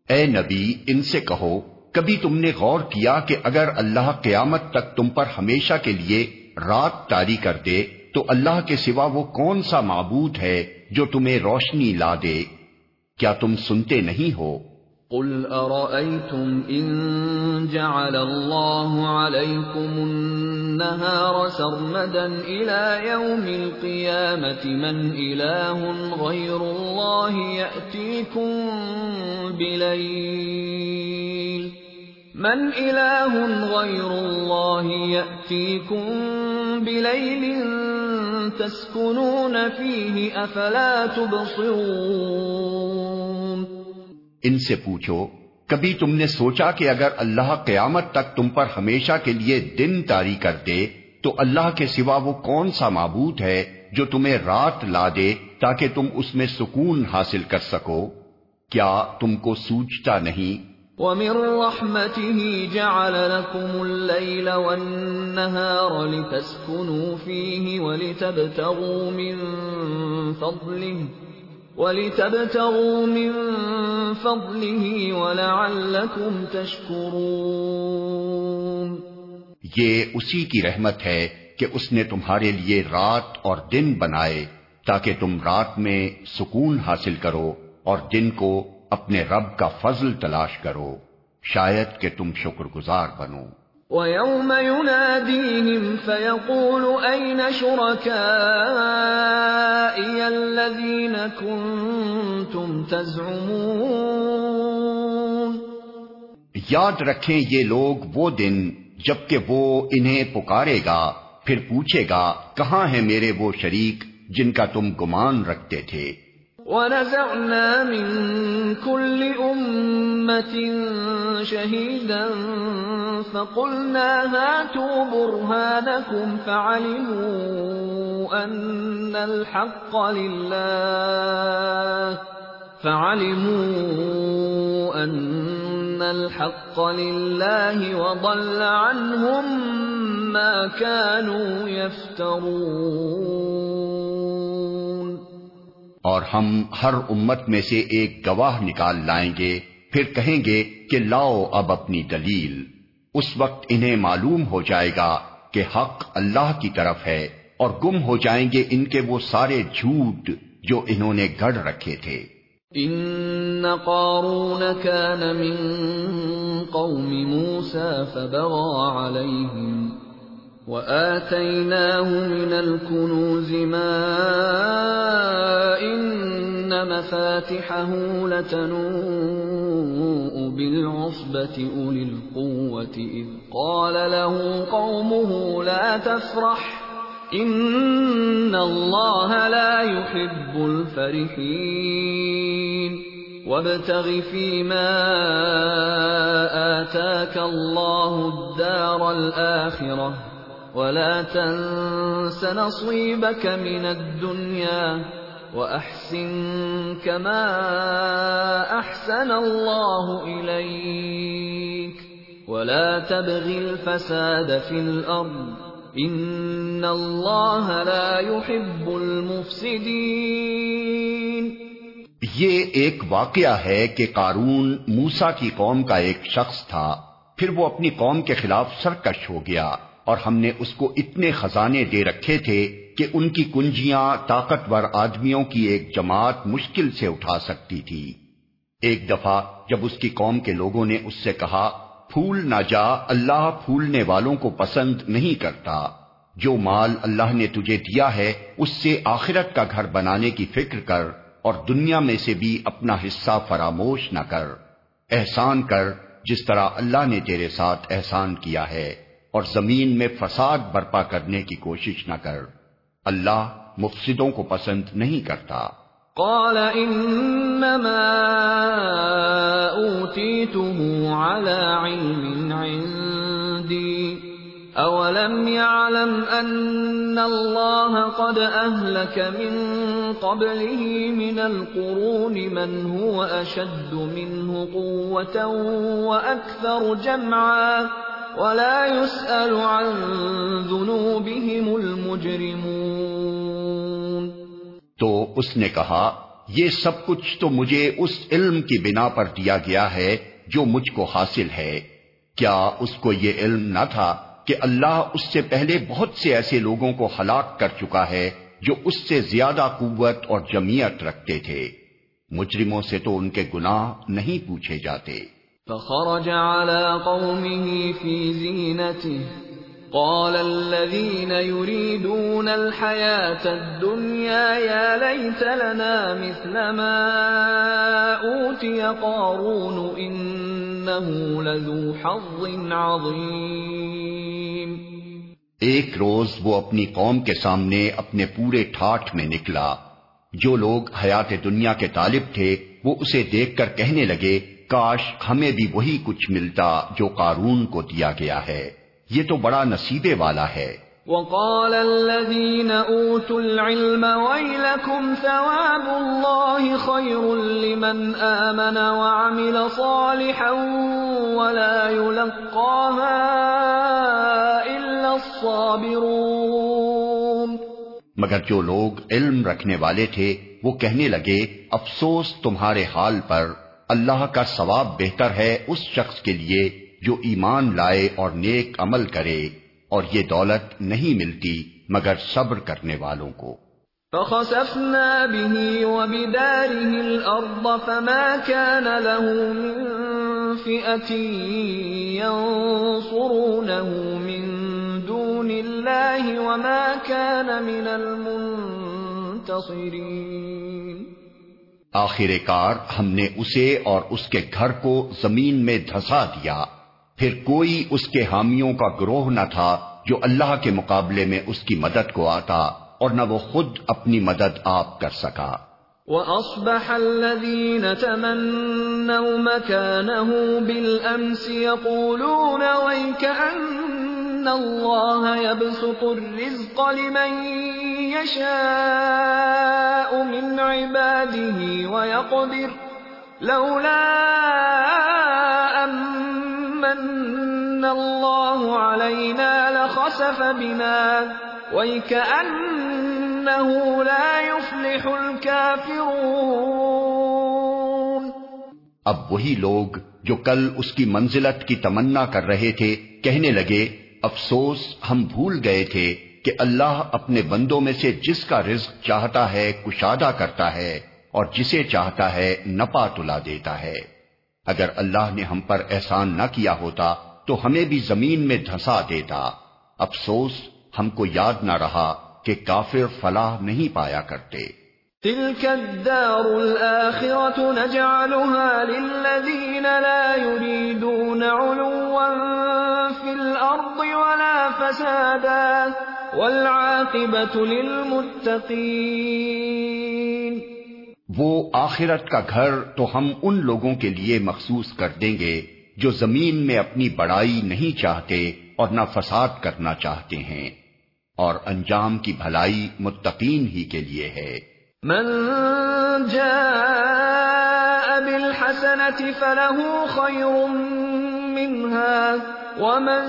اے نبی، ان سے کہو، کبھی تم نے غور کیا کہ اگر اللہ قیامت تک تم پر ہمیشہ کے لیے رات تاری کر دے تو اللہ کے سوا وہ کون سا معبود ہے جو تمہیں روشنی لا دے؟ کیا تم سنتے نہیں ہو؟ قل أرأيتم إن جعل الله عليكم النهار سرمدا إلى يوم القيامة من إله غير الله يأتيكم بليل من إله غير الله يأتيكم بليل تسكنون فيه أفلا تبصرون ان سے پوچھو، کبھی تم نے سوچا کہ اگر اللہ قیامت تک تم پر ہمیشہ کے لیے دن تاری کر دے، تو اللہ کے سوا وہ کون سا معبود ہے جو تمہیں رات لا دے تاکہ تم اس میں سکون حاصل کر سکو؟ کیا تم کو سوچتا نہیں ومن رحمته جعل لكم الليل والنهار لتسكنوا فيه ولتبتغوا من فضله ولتبتغوا من فضله ولعلكم تشكرون یہ اسی کی رحمت ہے کہ اس نے تمہارے لیے رات اور دن بنائے تاکہ تم رات میں سکون حاصل کرو اور دن کو اپنے رب کا فضل تلاش کرو شاید کہ تم شکر گزار بنو۔ وَيَوْمَ يُنَادِيهِمْ فَيَقُولُ أَيْنَ شُرَكَائِيَ الَّذِينَ كُنتُمْ تَزْعُمُونَ؟ یاد رکھیں یہ لوگ وہ دن جبکہ وہ انہیں پکارے گا پھر پوچھے گا کہاں ہیں میرے وہ شریک جن کا تم گمان رکھتے تھے؟ وَنَزَعْنَا مِن كُلِّ أُمَّةٍ شَهِيدًا فَقُلْنَا هَاتُوا بُرْهَانَكُمْ فَعَلِمُوا أَنَّ الْحَقَّ لِلَّهِ فَعَلِمُوا أَنَّ الْحَقَّ لِلَّهِ وَضَلَّ عَنْهُمْ ما كانوا يفترون اور ہم ہر امت میں سے ایک گواہ نکال لائیں گے، پھر کہیں گے کہ لاؤ اب اپنی دلیل۔ اس وقت انہیں معلوم ہو جائے گا کہ حق اللہ کی طرف ہے اور گم ہو جائیں گے ان کے وہ سارے جھوٹ جو انہوں نے گڑ رکھے تھے۔ ان قارون كان من قوم موسى فبغى عليهم وآتيناه من الكنوز ما إن مفاتحه لتنوء بالعصبة أولي القوة إذ قال له قومه لا تفرح ان اللہ لا يحب الفرحین وابتغ فيما آتاك الله الدار الآخرة ولا تنس نصيبك من الدنيا وأحسن كما أحسن الله إليك ولا تبغ الفساد في الأرض ان اللہ لا يحب المفسدین یہ ایک واقعہ ہے کہ قارون موسا کی قوم کا ایک شخص تھا، پھر وہ اپنی قوم کے خلاف سرکش ہو گیا۔ اور ہم نے اس کو اتنے خزانے دے رکھے تھے کہ ان کی کنجیاں طاقتور آدمیوں کی ایک جماعت مشکل سے اٹھا سکتی تھی۔ ایک دفعہ جب اس کی قوم کے لوگوں نے اس سے کہا، پھول نہ جا، اللہ پھولنے والوں کو پسند نہیں کرتا۔ جو مال اللہ نے تجھے دیا ہے، اس سے آخرت کا گھر بنانے کی فکر کر اور دنیا میں سے بھی اپنا حصہ فراموش نہ کر۔ احسان کر جس طرح اللہ نے تیرے ساتھ احسان کیا ہے۔ اور زمین میں فساد برپا کرنے کی کوشش نہ کر۔ اللہ مفسدوں کو پسند نہیں کرتا۔ قال انما اوتيته على علم عندي اولم يعلم ان الله قد اهلك من قبله من القرون من هو اشد منه قوه واكثر جمعا۔ ولا يسال عن ذنوبهم المجرمون تو اس نے کہا، یہ سب کچھ تو مجھے اس علم کی بنا پر دیا گیا ہے جو مجھ کو حاصل ہے۔ کیا اس کو یہ علم نہ تھا کہ اللہ اس سے پہلے بہت سے ایسے لوگوں کو ہلاک کر چکا ہے جو اس سے زیادہ قوت اور جمعیت رکھتے تھے؟ مجرموں سے تو ان کے گناہ نہیں پوچھے جاتے۔ فخرج على قومه في زينته. قال الذين يريدون الحياة الدنيا يا ليت لنا مثل ما أوتي قارون إنه لذو حظ عظيم. ایک روز وہ اپنی قوم کے سامنے اپنے پورے ٹھاٹ میں نکلا. جو لوگ حیات دنیا کے طالب تھے وہ اسے دیکھ کر کہنے لگے کاش ہمیں بھی وہی کچھ ملتا جو قارون کو دیا گیا ہے۔ یہ تو بڑا نصیبے والا ہے۔ وقال الذين اوتوا العلم ويلكم ثواب الله خير لمن امن وعمل صالحا ولا يلقاها الا الصابرون۔ مگر جو لوگ علم رکھنے والے تھے وہ کہنے لگے افسوس تمہارے حال پر۔ اللہ کا ثواب بہتر ہے اس شخص کے لیے جو ایمان لائے اور نیک عمل کرے اور یہ دولت نہیں ملتی مگر صبر کرنے والوں کو۔ فخسفنا به وبداره الارض فما كان له من فئة ينصرونه من دون الله وما كان من المنتصرين۔ آخر کار ہم نے اسے اور اس کے گھر کو زمین میں دھسا دیا۔ پھر کوئی اس کے حامیوں کا گروہ نہ تھا جو اللہ کے مقابلے میں اس کی مدد کو آتا اور نہ وہ خود اپنی مدد آپ کر سکا۔ وَأَصْبَحَ الَّذِينَ تَمَنَّوْا مَكَانَهُ بِالْأَمْسِ يَقُولُونَ وَيْكَأَنَّ اللَّهَ يَبْسُطُ الرِّزْقَ لِمَنْ يَشَاءُ مِنْ عِبَادِهِ وَيَقْدِرُ لَوْلَا أَمَّنَّ الله علينا لخسف بنا ويكأنه لا يفلح الكافرون اب وہی لوگ جو کل اس کی منزلت کی تمنا کر رہے تھے، کہنے لگے افسوس ہم بھول گئے تھے کہ اللہ اپنے بندوں میں سے جس کا رزق چاہتا ہے کشادہ کرتا ہے اور جسے چاہتا ہے نپا تلا دیتا ہے۔ اگر اللہ نے ہم پر احسان نہ کیا ہوتا تو ہمیں بھی زمین میں دھسا دیتا۔ افسوس ہم کو یاد نہ رہا کہ کافر فلاح نہیں پایا کرتے۔ تلك الدار الآخرة نجعلها للذين لا يريدون علوا فسادا والعاقبة للمتقين وہ آخرت کا گھر تو ہم ان لوگوں کے لیے مخصوص کر دیں گے جو زمین میں اپنی بڑائی نہیں چاہتے اور نہ فساد کرنا چاہتے ہیں اور انجام کی بھلائی متقین ہی کے لیے ہے۔ من جاء بالحسنة فله خير منها ومن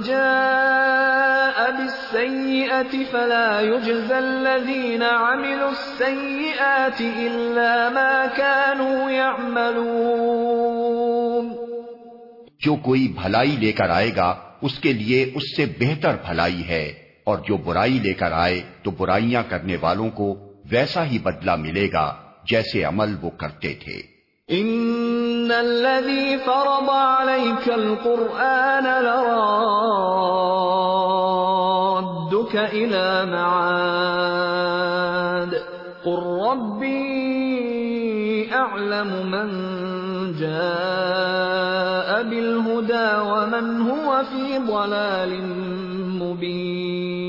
جاء بالسيئة فلا يجزى الذين عملوا السيئات إلا ما كانوا يعملون جو کوئی بھلائی لے کر آئے گا، اس کے لیے اس سے بہتر بھلائی ہے، اور جو برائی لے کر آئے تو برائیاں کرنے والوں کو ویسا ہی بدلہ ملے گا جیسے عمل وہ کرتے تھے۔ ان الذي فرض عليك القرآن لرادك الى معاد قل ربي اعلم من جاء بالهدى ومن هو في ضلال مبين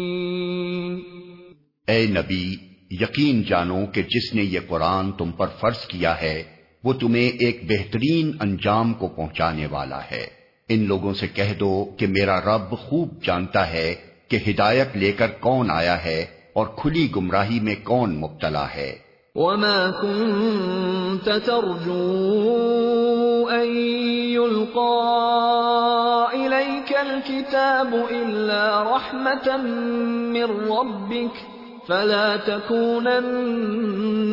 اے نبی، یقین جانو کہ جس نے یہ قرآن تم پر فرض کیا ہے وہ تمہیں ایک بہترین انجام کو پہنچانے والا ہے۔ ان لوگوں سے کہہ دو کہ میرا رب خوب جانتا ہے کہ ہدایت لے کر کون آیا ہے اور کھلی گمراہی میں کون مبتلا ہے۔ وما كنت ترجو ان يلقى اليك الكتاب الا رحمه من ربك فلا تكونن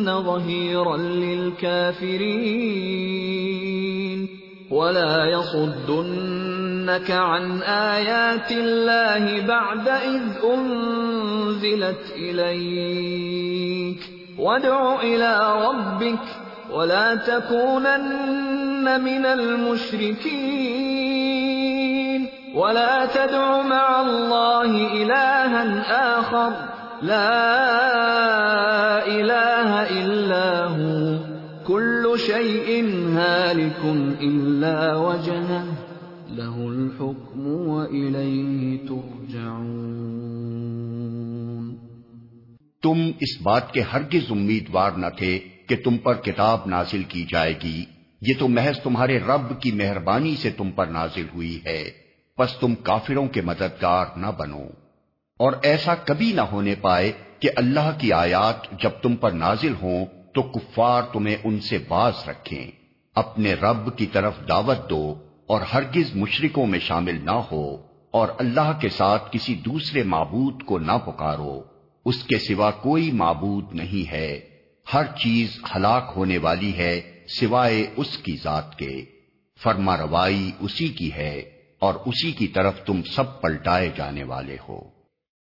ظهيرا للكافرين. ولا يصدنك عن آيات الله بعد إذ أنزلت إليك. وادع إلى ربك ولا تكونن من المشركين. ولا تدع مع الله إلها آخر. لا الہ الا ہو کل شیء ہالک الا وجہ له الحکم وإلیہ ترجعون. تم اس بات کے ہرگز امیدوار نہ تھے کہ تم پر کتاب نازل کی جائے گی. یہ تو محض تمہارے رب کی مہربانی سے تم پر نازل ہوئی ہے. پس تم کافروں کے مددگار نہ بنو. اور ایسا کبھی نہ ہونے پائے کہ اللہ کی آیات جب تم پر نازل ہوں تو کفار تمہیں ان سے باز رکھیں۔ اپنے رب کی طرف دعوت دو اور ہرگز مشرکوں میں شامل نہ ہو اور اللہ کے ساتھ کسی دوسرے معبود کو نہ پکارو۔ اس کے سوا کوئی معبود نہیں ہے۔ ہر چیز ہلاک ہونے والی ہے سوائے اس کی ذات کے۔ فرما روائی اسی کی ہے اور اسی کی طرف تم سب پلٹائے جانے والے ہو۔